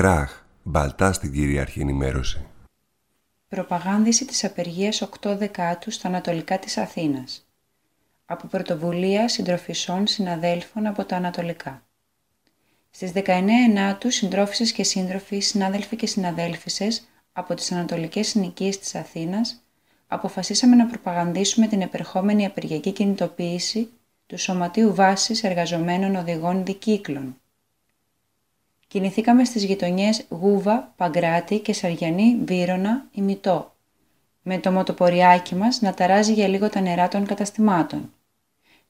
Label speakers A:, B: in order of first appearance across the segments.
A: Κράχ, μπαλτά στην κυρίαρχη ενημέρωση.
B: Προπαγάνδηση της απεργίας 8 Δεκάτους στα Ανατολικά της Αθήνας. Από πρωτοβουλία συντροφισών συναδέλφων από τα Ανατολικά. Στις 19 Ενάτους, συντρόφισσες και σύντροφοι, συνάδελφοι και συναδέλφισσες από τις Ανατολικές Συνοικίες της Αθήνας, αποφασίσαμε να προπαγανδίσουμε την επερχόμενη απεργιακή κινητοποίηση του Σωματείου Βάσης Εργαζομένων Οδηγών Δικύκλων. Κινηθήκαμε στις γειτονιές Γούβα, Παγκράτη και Σαριανή, Βύρονα, Ημιτό, με το μοτοποριάκι μας να ταράζει για λίγο τα νερά των καταστημάτων.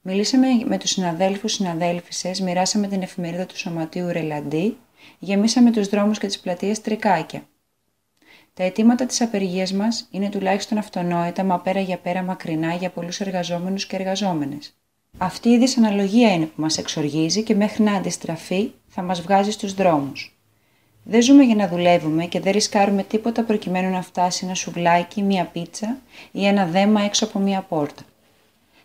B: Μιλήσαμε με τους συναδέλφους συναδέλφισες, μοιράσαμε την εφημερίδα του Σωματείου Ρελαντή, γεμίσαμε τους δρόμους και τις πλατείες τρικάκια. Τα αιτήματα της απεργίας μας είναι τουλάχιστον αυτονόητα, μα πέρα για πέρα μακρινά για πολλούς εργαζόμενους και εργαζόμενες. Αυτή η δυσαναλογία είναι που μας εξοργίζει και μέχρι να αντιστραφεί θα μας βγάζει στους δρόμους. Δεν ζούμε για να δουλεύουμε και δεν ρισκάρουμε τίποτα προκειμένου να φτάσει ένα σουβλάκι, μία πίτσα ή ένα δέμα έξω από μία πόρτα.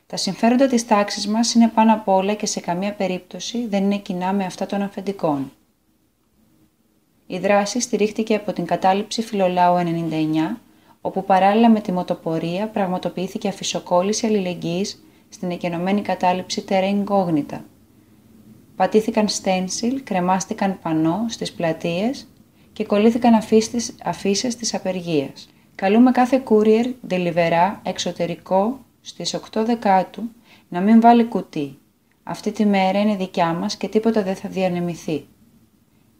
B: Τα συμφέροντα της τάξης μας είναι πάνω απ' όλα και σε καμία περίπτωση δεν είναι κοινά με αυτά των αφεντικών. Η δράση στηρίχτηκε από την κατάληψη Φιλολάου 99, όπου παράλληλα με τη μοτοπορία πραγματοποιήθηκε αφισοκόλληση αλληλεγγύης στην εκενωμένη κατάληψη Terra Incognita. Πατήθηκαν στένσιλ, κρεμάστηκαν πανό στις πλατείες και κολλήθηκαν αφήσεις της απεργίας. Καλούμε κάθε courier, deliverá, εξωτερικό στις 8 Δεκάτου να μην βάλει κουτί. Αυτή τη μέρα είναι δικιά μας και τίποτα δεν θα διανεμηθεί.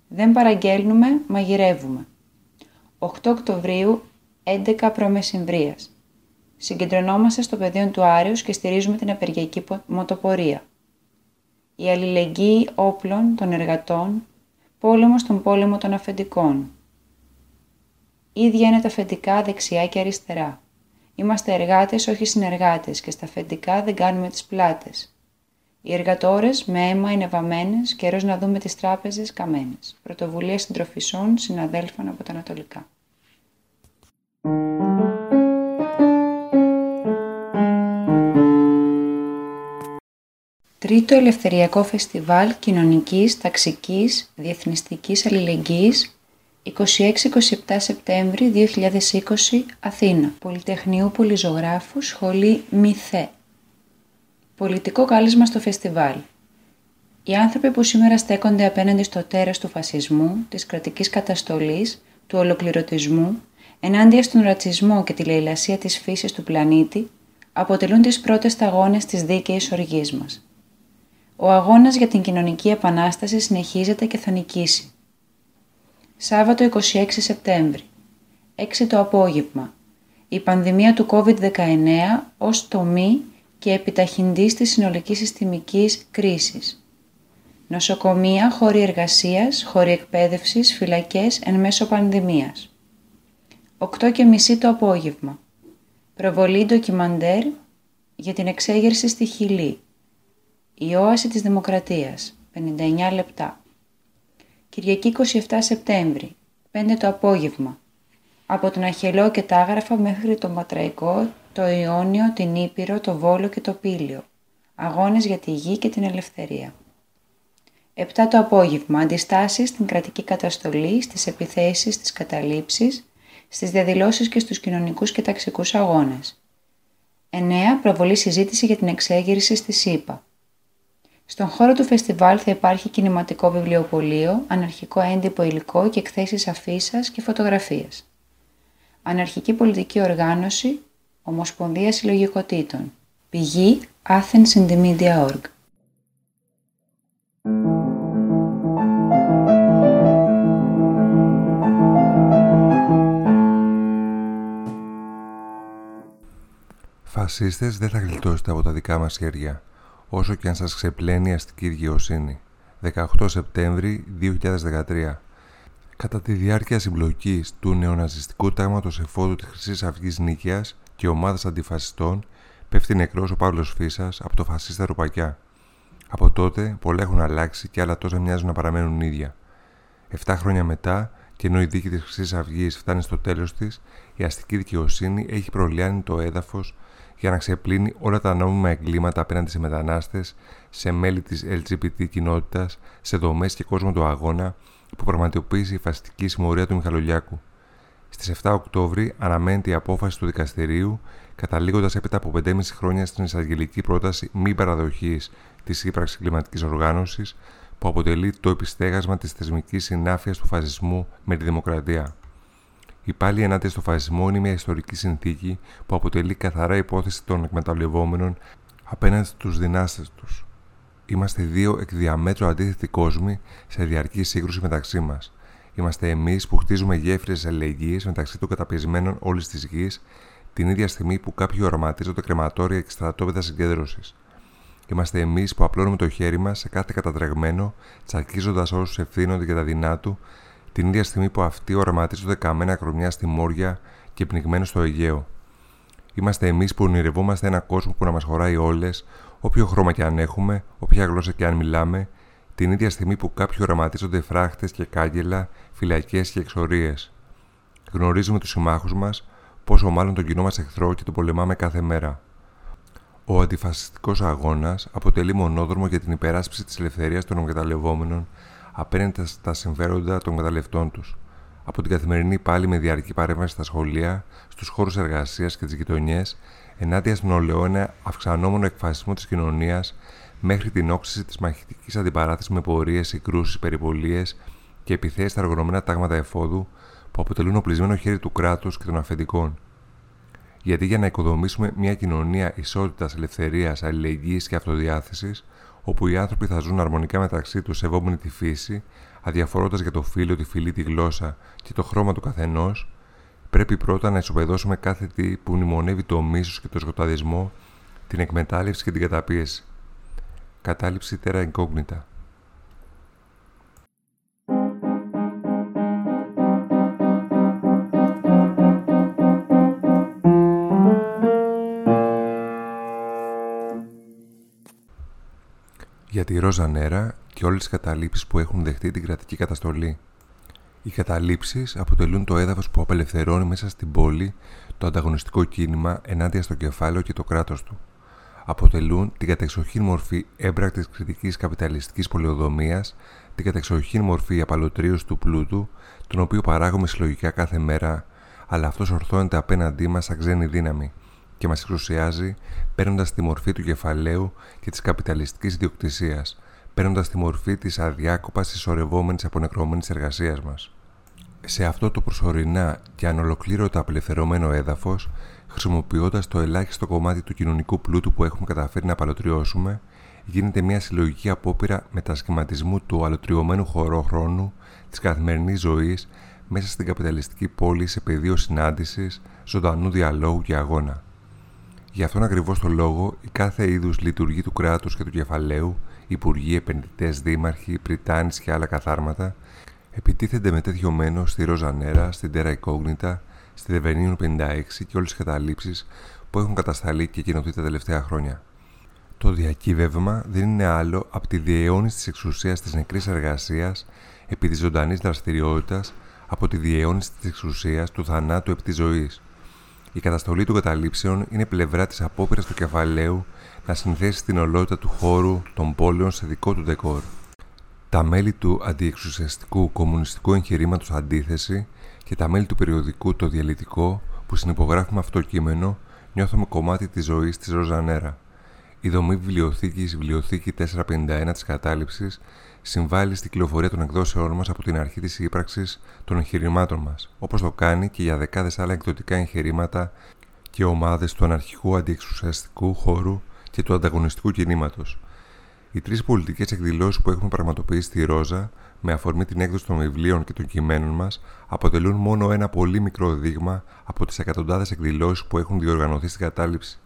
B: Δεν παραγγέλνουμε, μαγειρεύουμε. 8 Οκτωβρίου, 11 προμεσημβρίας. Συγκεντρωνόμαστε στο πεδίο του Άρεως και στηρίζουμε την απεργιακή μοτοπορία. Η αλληλεγγύη όπλων των εργατών, πόλεμος στον πόλεμο των αφεντικών. Ίδια είναι τα αφεντικά δεξιά και αριστερά. Είμαστε εργάτες, όχι συνεργάτες και στα αφεντικά δεν κάνουμε τις πλάτες. Οι εργατόρες με αίμα είναι βαμμένες, καιρός να δούμε τις τράπεζες καμένες. Πρωτοβουλία συντροφισών συναδέλφων από τα Ανατολικά. Τρίτο Ελευθεριακό Φεστιβάλ Κοινωνικής, Ταξικής, Διεθνιστικής Αλληλεγγύης 26-27 Σεπτέμβρη 2020 Αθήνα. Πολυτεχνείου Πολυζωγράφου Σχολή Μυθέ Πολιτικό κάλεσμα στο φεστιβάλ. Οι άνθρωποι που σήμερα στέκονται απέναντι στο τέρας του φασισμού, της κρατικής καταστολής, του ολοκληρωτισμού, ενάντια στον ρατσισμό και τη λαιλασία της φύσης του πλανήτη, αποτελούν τις πρώτες σταγόνες της δίκαιης οργής μας. Ο αγώνας για την κοινωνική επανάσταση συνεχίζεται και θα νικήσει. Σάββατο 26 Σεπτέμβρη. 6 το απόγευμα. Η πανδημία του COVID-19 ως τομή και επιταχυντής της συνολικής συστημικής κρίσης. Νοσοκομεία, χώροι εργασίας, χώροι εκπαίδευσης, φυλακές εν μέσω πανδημίας. 8 και μισή το απόγευμα. Προβολή ντοκιμαντέρ για την εξέγερση στη Χιλή. Η όαση της Δημοκρατίας. 59 λεπτά. Κυριακή 27 Σεπτέμβρη. 5 το απόγευμα. Από τον Αχελό και Τάγραφα μέχρι τον Πατραϊκό, το Ιόνιο, την Ήπειρο, το Βόλο και το Πήλιο. Αγώνες για τη γη και την ελευθερία. 7 το απόγευμα. Αντιστάσεις στην κρατική καταστολή, στις επιθέσεις, στις καταλήψεις, στις διαδηλώσεις και στους κοινωνικούς και ταξικούς αγώνες. 9. Προβολή συζήτηση για την εξέγερση στη ΣΥΠΑ. Στον χώρο του φεστιβάλ θα υπάρχει κινηματικό βιβλιοπωλείο, αναρχικό έντυπο υλικό και εκθέσεις αφίσας και φωτογραφίες. Αναρχική πολιτική οργάνωση, Ομοσπονδία Συλλογικοτήτων. Πηγή AthensInTheMedia.org
A: Φασίστες δεν θα γλιτώσετε από τα δικά μας χέρια όσο και αν σας ξεπλένει η αστική δικαιοσύνη. 18 Σεπτέμβρη 2013 Κατά τη διάρκεια συμπλοκής του νεοναζιστικού τάγματος εφόδου της Χρυσής Αυγής Νίκαιας και ομάδας αντιφασιστών πέφτει νεκρός ο Παύλος Φίσας από το φασίστα Ρουπακιά. Από τότε πολλά έχουν αλλάξει και άλλα τόσα μοιάζουν να παραμένουν ίδια. Εφτά χρόνια μετά, και ενώ η δίκη της Χρυσής Αυγής φτάνει στο τέλος της, η αστική δικαιοσύνη έχει προλιάνει το έδαφος για να ξεπλύνει όλα τα νόμιμα εγκλήματα απέναντι σε μετανάστες, σε μέλη της LGBT κοινότητας, σε δομές και κόσμο του αγώνα, που πραγματοποίησε η φαστική συμμορία του Μιχαλολιάκου. Στις 7 Οκτώβρη αναμένεται η απόφαση του δικαστηρίου, καταλήγοντας έπειτα από 5,5 χρόνια στην εισαγγελική πρόταση μη παραδοχής της ύπαρξης κλιματική οργάνωσης, που αποτελεί το επιστέγασμα της θεσμικής συνάφειας του φασισμού με τη δημοκρατία. Η πάλι ενάντια στο φασισμό είναι μια ιστορική συνθήκη που αποτελεί καθαρά υπόθεση των εκμεταλλευόμενων απέναντι στους δυνάστες τους. Είμαστε δύο εκ διαμέτρου αντίθετοι κόσμοι σε διαρκή σύγκρουση μεταξύ μας. Είμαστε εμείς που χτίζουμε γέφυρες αλληλεγγύης μεταξύ των καταπιεσμένων όλης της γης την ίδια στιγμή που κάποιοι οραματίζονται κρεματόρια και στρατόπεδα συγκέντρωσης. Είμαστε εμείς που απλώνουμε το χέρι μας σε κάθε κατατρεγμένο, τσακίζοντας όσους ευθύνονται για τα δεινά του, την ίδια στιγμή που αυτοί οραματίζονται καμένα κρονιά στη Μόρια και πνιγμένου στο Αιγαίο. Είμαστε εμείς που ονειρευόμαστε ένα κόσμο που να μας χωράει όλες, όποιο χρώμα και αν έχουμε, όποια γλώσσα και αν μιλάμε, την ίδια στιγμή που κάποιοι οραματίζονται φράχτες και κάγκελα, φυλακές και εξορίες. Γνωρίζουμε τους συμμάχους μας, πόσο μάλλον τον κοινό μας εχθρό και τον πολεμάμε κάθε μέρα. Ο αντιφασιστικός αγώνας αποτελεί μονόδρομο για την υπεράσπιση της ελευθερίας των εγκαταλευόμενων απέναντι στα συμφέροντα των εκμεταλλευτών τους. Από την καθημερινή πάλι με διαρκή παρέμβαση στα σχολεία, στους χώρους εργασίας και τις γειτονιές, ενάντια στον ολαιόνα αυξανόμενο εκφασισμό της κοινωνίας, μέχρι την όξυση της μαχητικής αντιπαράθεσης με πορείες, συγκρούσεις, περιπολίες και επιθέσεις στα εργονομένα τάγματα εφόδου που αποτελούν οπλισμένο χέρι του κράτους και των αφεντικών. Γιατί για να οικοδομήσουμε μια κοινωνία ισότητας, ελευθερίας, αλληλεγγύης και αυτοδιάθεσης, όπου οι άνθρωποι θα ζουν αρμονικά μεταξύ τους σεβόμενοι τη φύση, αδιαφορώντας για το φύλλο, τη φυλή, τη γλώσσα και το χρώμα του καθενός, πρέπει πρώτα να ισοπεδώσουμε κάθε τι που μνημονεύει το μίσος και το σκοταδισμό, την εκμετάλλευση και την καταπίεση. Κατάληψη τέρα incognita. Για τη Ρόζα Νέρα και όλες τις καταλήψεις που έχουν δεχτεί την κρατική καταστολή. Οι καταλήψεις αποτελούν το έδαφος που απελευθερώνει μέσα στην πόλη το ανταγωνιστικό κίνημα ενάντια στο κεφάλαιο και το κράτος του. Αποτελούν την κατεξοχήν μορφή έμπρακτης κριτικής καπιταλιστικής πολεοδομίας, την κατεξοχήν μορφή απαλωτρίωση του πλούτου, τον οποίο παράγουμε συλλογικά κάθε μέρα, αλλά αυτός ορθώνεται απέναντί μας σαν ξένη δύναμη, και μας εξουσιάζει παίρνοντας τη μορφή του κεφαλαίου και της καπιταλιστικής ιδιοκτησίας, παίρνοντας τη μορφή της αδιάκοπας συσσωρευόμενης απονεκρωμένης εργασίας μας. Σε αυτό το προσωρινά και ανολοκλήρωτα απελευθερωμένο έδαφος, χρησιμοποιώντας το ελάχιστο κομμάτι του κοινωνικού πλούτου που έχουμε καταφέρει να απαλωτριώσουμε, γίνεται μια συλλογική απόπειρα μετασχηματισμού του αλωτριωμένου χωρόχρονου της καθημερινής ζωής μέσα στην καπιταλιστική πόλη σε πεδίο συνάντησης, ζωντανού διαλόγου και αγώνα. Γι' αυτόν ακριβώς το λόγο, η κάθε είδους λειτουργή του κράτους και του κεφαλαίου, υπουργοί, επενδυτές, δήμαρχοι, πριτάνης και άλλα καθάρματα, επιτίθενται με τέτοιο μένο στη Ροζανέρα, στην Τέρα Εικόγνητα, στη Δεβενίνου 56 και όλες τις καταλήψεις που έχουν κατασταλεί και κοινωθεί τα τελευταία χρόνια. Το διακύβευμα δεν είναι άλλο από τη διαιώνιση της εξουσίας της νεκρής εργασίας επί της ζωντανής δραστηριότητας από τη διαιώνιση της εξουσίας του θανάτου επί της ζωής. Η καταστολή των καταλήψεων είναι πλευρά της απόπειρας του κεφαλαίου να συνθέσει την ολότητα του χώρου των πόλεων σε δικό του δεκόρ. Τα μέλη του αντιεξουσιαστικού κομμουνιστικού εγχειρήματος Αντίθεση και τα μέλη του περιοδικού Το Διαλυτικό που συνυπογράφουμε αυτό το κείμενο νιώθουμε κομμάτι της ζωής της Ροζανέρα. Η δομή βιβλιοθήκης Βιβλιοθήκη 451 της κατάληψης συμβάλλει στην κυκλοφορία των εκδόσεών μας από την αρχή της ύπαρξη των εγχειρημάτων μας, όπως το κάνει και για δεκάδες άλλα εκδοτικά εγχειρήματα και ομάδες του αναρχικού αντιεξουσιαστικού χώρου και του ανταγωνιστικού κινήματος. Οι τρεις πολιτικές εκδηλώσεις που έχουμε πραγματοποιήσει στη Ρόζα, με αφορμή την έκδοση των βιβλίων και των κειμένων μας, αποτελούν μόνο ένα πολύ μικρό δείγμα από τις εκατοντάδες εκδηλώσεις που έχουν διοργανωθεί στην κατάληψη.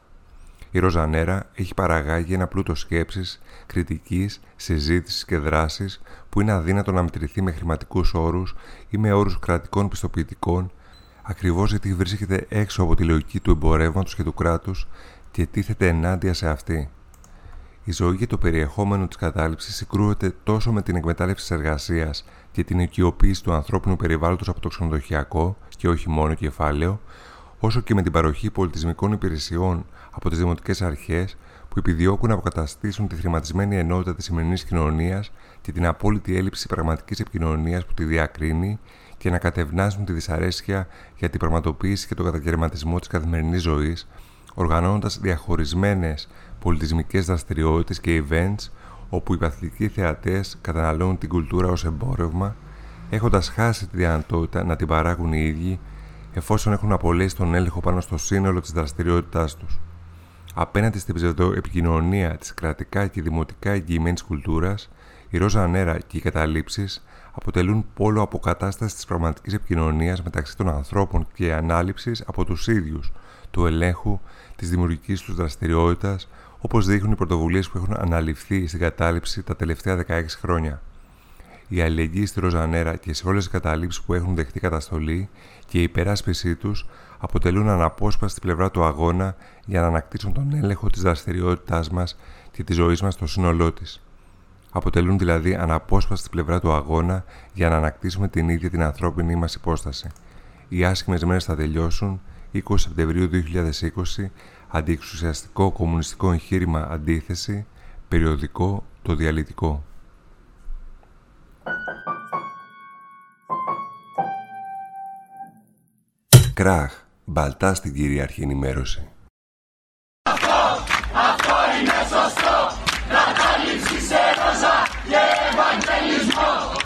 A: Η Ροζανέρα έχει παραγάγει ένα πλούτο σκέψης, κριτικής, συζήτησης και δράσης που είναι αδύνατο να μετρηθεί με χρηματικούς όρους ή με όρους κρατικών πιστοποιητικών, ακριβώς γιατί βρίσκεται έξω από τη λογική του εμπορεύματος και του κράτους και τίθεται ενάντια σε αυτή. Η ζωή και το περιεχόμενο της κατάληψης συγκρούεται τόσο με την εκμετάλλευση της εργασίας και την οικειοποίηση του ανθρώπινου περιβάλλοντος από το ξενοδοχειακό και όχι μόνο κεφάλαιο, όσο και με την παροχή πολιτισμικών υπηρεσιών από τις δημοτικές αρχές που επιδιώκουν να αποκαταστήσουν τη χρηματισμένη ενότητα της σημερινής κοινωνίας και την απόλυτη έλλειψη πραγματικής επικοινωνίας που τη διακρίνει και να κατευνάσουν τη δυσαρέσκεια για την πραγματοποίηση και τον καταγερματισμό της καθημερινής ζωής, οργανώνοντα διαχωρισμένες πολιτισμικές δραστηριότητες και events όπου οι παθητικοί θεατές καταναλώνουν την κουλτούρα ως εμπόρευμα, έχοντας χάσει τη δυνατότητα να την παράγουν οι ίδιοι εφόσον έχουν απολέσει τον έλεγχο πάνω στο σύνολο της δραστηριότητάς τους. Απέναντι στην ψευδοεπικοινωνία της κρατικά και δημοτικά εγγυημένης κουλτούρας, η ρόζα νέρα και οι καταλήψεις αποτελούν πόλο αποκατάστασης της πραγματικής επικοινωνίας μεταξύ των ανθρώπων και ανάληψης από τους ίδιους, του ελέγχου, της δημιουργικής τους δραστηριότητας, όπως δείχνουν οι πρωτοβουλίες που έχουν αναλυφθεί στην κατάληψη τα τελευταία 16 χρόνια. Η αλληλεγγύη στη Ροζανέρα και σε όλες τις καταλήψεις που έχουν δεχτεί καταστολή και η υπεράσπιση τους αποτελούν αναπόσπαστη πλευρά του αγώνα για να ανακτήσουν τον έλεγχο της δραστηριότητάς μας και της ζωής μας στο σύνολό της. Αποτελούν δηλαδή αναπόσπαστη πλευρά του αγώνα για να ανακτήσουμε την ίδια την ανθρώπινη μας υπόσταση. Οι άσχημες μέρες θα τελειώσουν 20 Σεπτεμβρίου 2020, αντιεξουσιαστικό κομμουνιστικό εγχείρημα αντίθεση, περιοδικό το διαλυτικό. Κράχ, μπαλτά στην κυρίαρχη ενημέρωση. Αυτό, αυτό είναι σωστό!